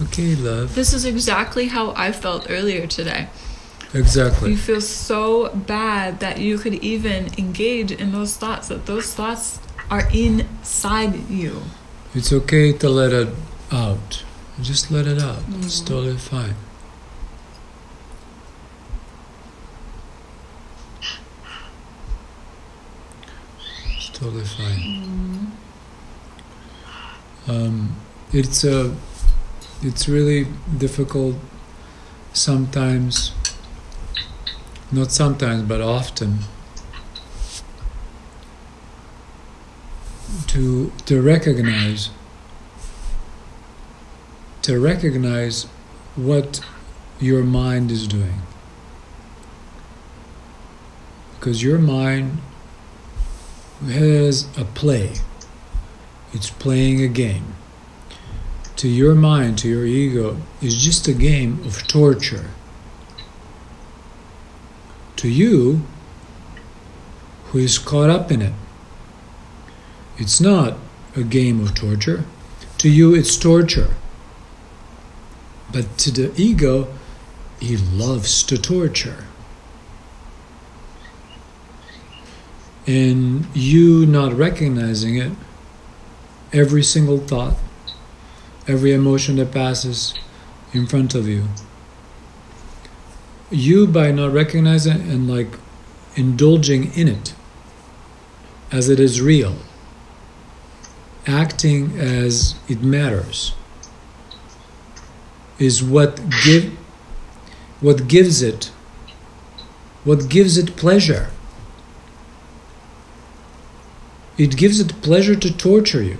It's okay, love. This is exactly how I felt earlier today. Exactly. You feel so bad that you could even engage in those thoughts, that those thoughts are inside you. It's okay to let it out. Just let it out. Mm. It's totally fine. It's totally fine. Um, it's a, it's really difficult sometimes. Not sometimes, but often. To to recognize. To recognize what your mind is doing. Because your mind has a play. It's playing a game. To your mind, to your ego, is just a game of torture. To you, who is caught up in it, it's not a game of torture. To you, it's torture. But to the ego, he loves to torture. And you not recognizing it, every single thought, every emotion that passes in front of you, you by not recognizing it and like indulging in it as it is real, acting as it matters, is what give what gives it what gives it pleasure. It gives it pleasure to torture you.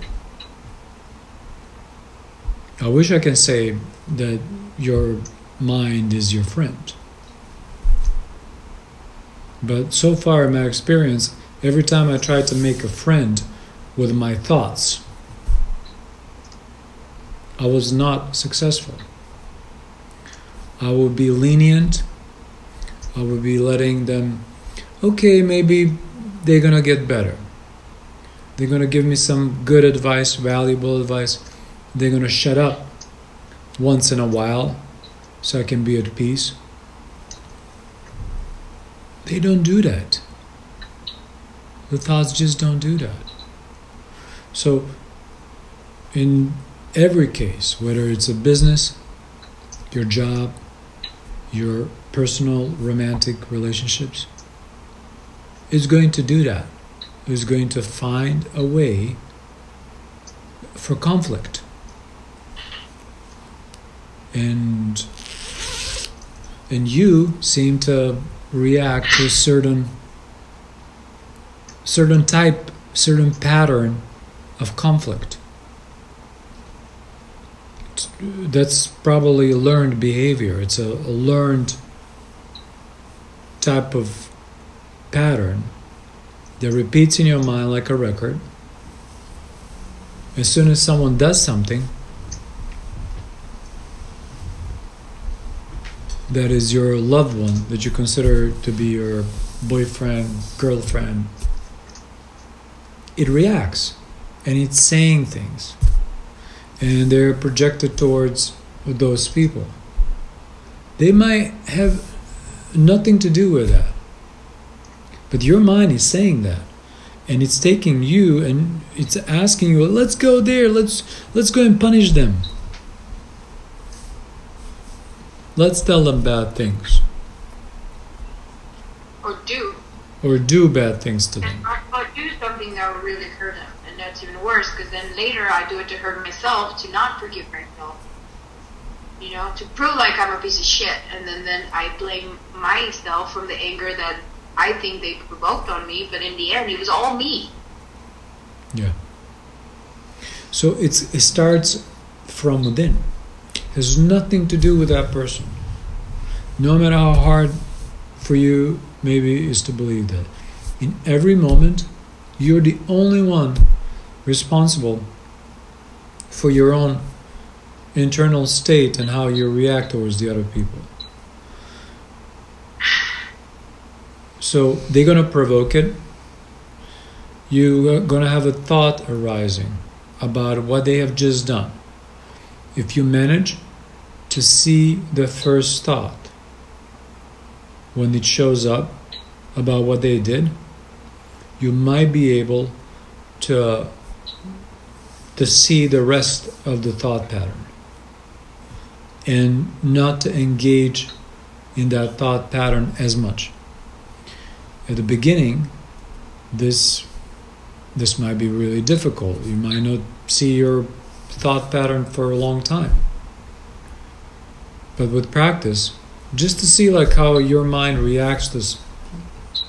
I wish I can say that your mind is your friend. But so far in my experience, every time I try to make a friend with my thoughts, I was not successful. I would be lenient. I would be letting them, okay, maybe they're going to get better. They're going to give me some good advice, valuable advice. They're going to shut up once in a while so I can be at peace. They don't do that. The thoughts just don't do that. So, in every case, whether it's a business, your job, your personal romantic relationships, is going to do that. Is going to find a way for conflict. And and you seem to react to a certain certain type, certain pattern of conflict. That's probably learned behavior. It's a, a learned type of pattern that repeats in your mind like a record. As soon as someone does something that is your loved one, that you consider to be your boyfriend, girlfriend, it reacts and it's saying things. And they're projected towards those people. They might have nothing to do with that. But your mind is saying that. And it's taking you and it's asking you, let's go there, let's let's go and punish them. Let's tell them bad things. Or do. Or do bad things to them. Or, do something that would really hurt them. And that's even worse because then later I do it to hurt myself, to not forgive myself. You know, to prove like I'm a piece of shit. And then, then I blame myself from the anger that I think they provoked on me, but in the end, it was all me. Yeah. So it's it starts from within. Has nothing to do with that person. No matter how hard for you maybe is to believe that. In every moment, you're the only one responsible for your own internal state and how you react towards the other people. So they're going to provoke it. You're going to have a thought arising about what they have just done. If you manage to see the first thought when it shows up about what they did, you might be able to to see the rest of the thought pattern and not to engage in that thought pattern as much. At the beginning, this this might be really difficult. You might not see your thought pattern for a long time. But with practice, just to see like how your mind reacts to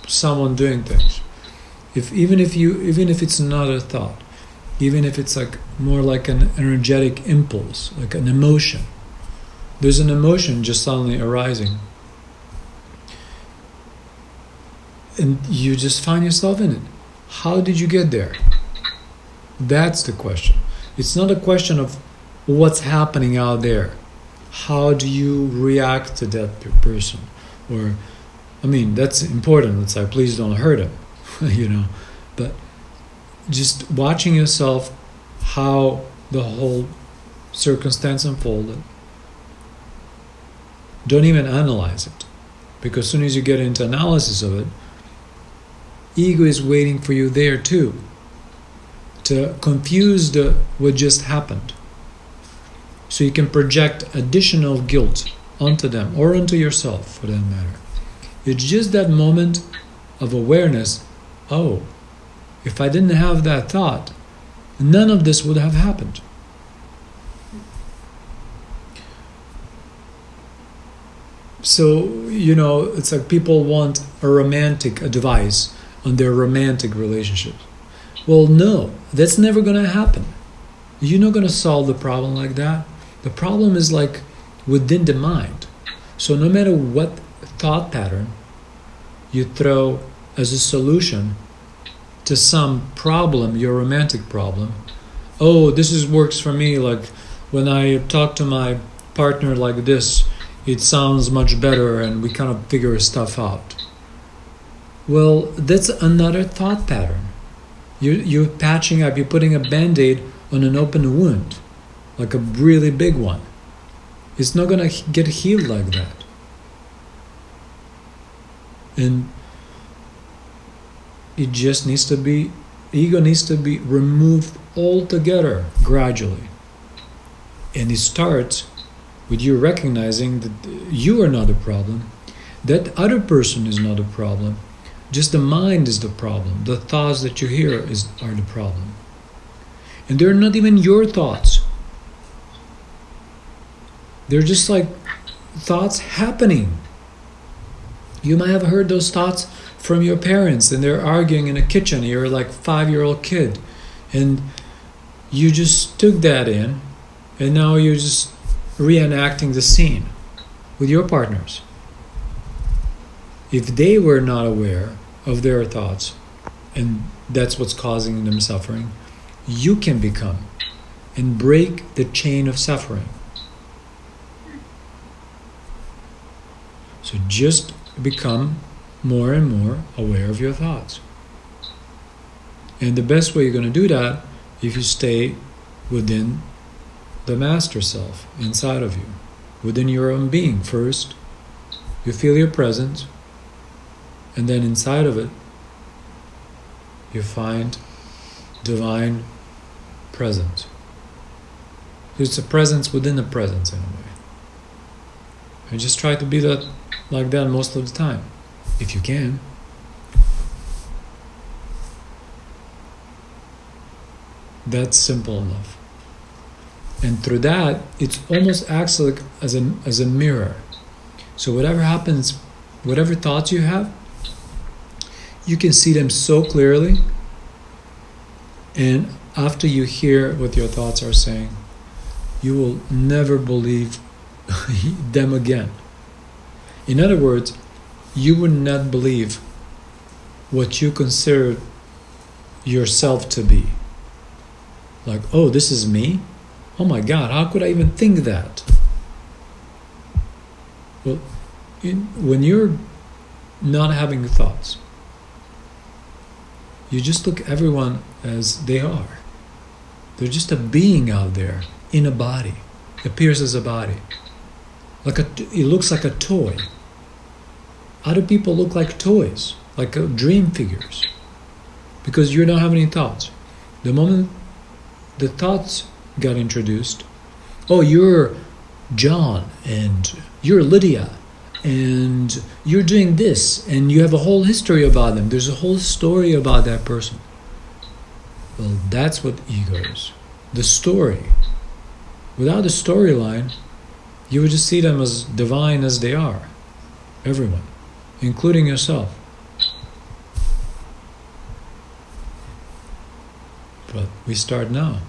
someone doing things. If even if you even if it's not a thought, even if it's like more like an energetic impulse, like an emotion. There's an emotion just suddenly arising. And you just find yourself in it. How did you get there? That's the question. It's not a question of what's happening out there. How do you react to that person? Or, I mean, that's important. It's like, please don't hurt him, you know. But just watching yourself, how the whole circumstance unfolded. Don't even analyze it. Because as soon as you get into analysis of it, ego is waiting for you there too Uh, to confuse the what just happened. So you can project additional guilt onto them or onto yourself for that matter. It's just that moment of awareness oh if i didn't have that thought none of this would have happened. So you know it's like people want a romantic advice on their romantic relationships. Well, no, that's never going to happen. You're not going to solve the problem like that. The problem is like within the mind. So, no matter what thought pattern you throw as a solution to some problem, your romantic problem, oh, this is works for me. Like when I talk to my partner like this, it sounds much better and we kind of figure stuff out. Well, that's another thought pattern. You, you're patching up, you're putting a band aid on an open wound, like a really big one. It's not going to get healed like that. And it just needs to be, ego needs to be removed altogether gradually. And it starts with you recognizing that you are not a problem, that other person is not a problem, just the mind is the problem. The thoughts that you hear is, are the problem. And they're not even your thoughts. They're just like thoughts happening. You might have heard those thoughts from your parents and they're arguing in a kitchen. You're like five year old kid. And you just took that in and now you're just reenacting the scene with your partners. If they were not aware of their thoughts, and that's what's causing them suffering, you can become and break the chain of suffering. So just become more and more aware of your thoughts. And the best way you're going to do that if you stay within the master self inside of you, within your own being first. You feel your presence, and then inside of it, you find divine presence. It's a presence within a presence in a way. And just try to be that like that most of the time, if you can. That's simple enough. And through that, it almost acts like as a, as a mirror. So whatever happens, whatever thoughts you have, you can see them so clearly. And after you hear what your thoughts are saying, you will never believe them again. In other words, you would not believe what you consider yourself to be. Like, oh, this is me? Oh my God, how could I even think that? Well, in, when you're not having thoughts, you just look everyone as they are. They're just a being out there in a body, appears as a body. Like a, it looks like a toy. Other people look like toys, like uh, dream figures, because you don't have any thoughts. The moment the thoughts got introduced, oh, you're John and you're Lydia and you're doing this and you have a whole history about them. There's a whole story about that person. Well, that's what ego is the story. Without a storyline, you would just see them as divine as they are. Everyone, including yourself. But we start now.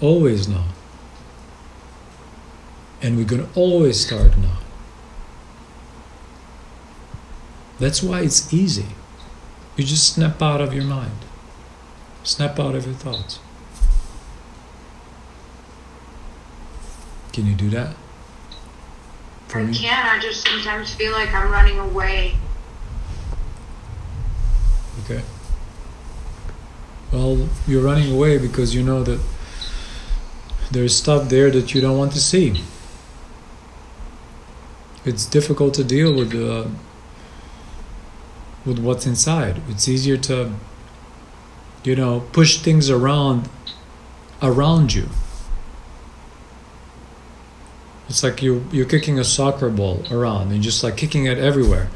Always now. And we're going to always start now. That's why it's easy. You just snap out of your mind, snap out of your thoughts. Can you do that? For I me? can. I just sometimes feel like I'm running away. Okay. Well, you're running away because you know that there's stuff there that you don't want to see. It's difficult to deal with uh, with what's inside. It's easier to, you know, push things around around you. It's like you you're kicking a soccer ball around and just like kicking it everywhere.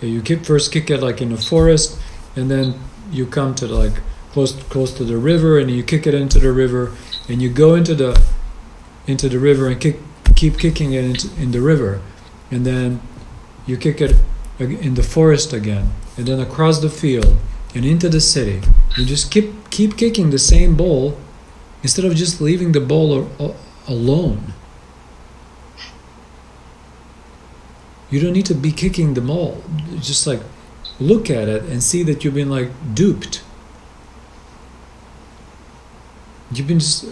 You kick first kick it like in the forest, and then you come to like close close to the river, and you kick it into the river, and you go into the into the river and kick keep kicking it in the river, and then you kick it in the forest again, and then across the field and into the city. You just keep keep kicking the same ball instead of just leaving the ball alone. You don't need to be kicking the ball. Just like look at it and see that you've been like duped. You've been just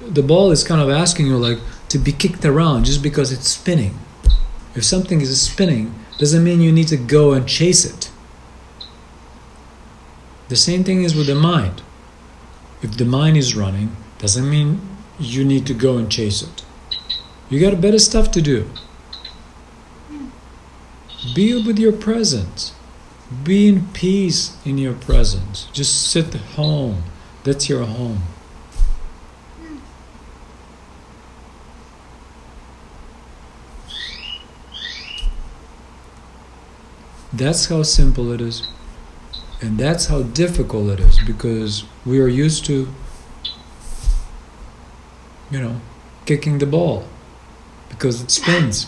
the ball is kind of asking you like to be kicked around just because it's spinning. If something is spinning, doesn't mean you need to go and chase it. The same thing is with the mind. If the mind is running, doesn't mean you need to go and chase it. You got better stuff to do. Be with your presence. Be in peace in your presence. Just sit home. That's your home. That's how simple it is. And that's how difficult it is because we are used to, you know, kicking the ball because it spins.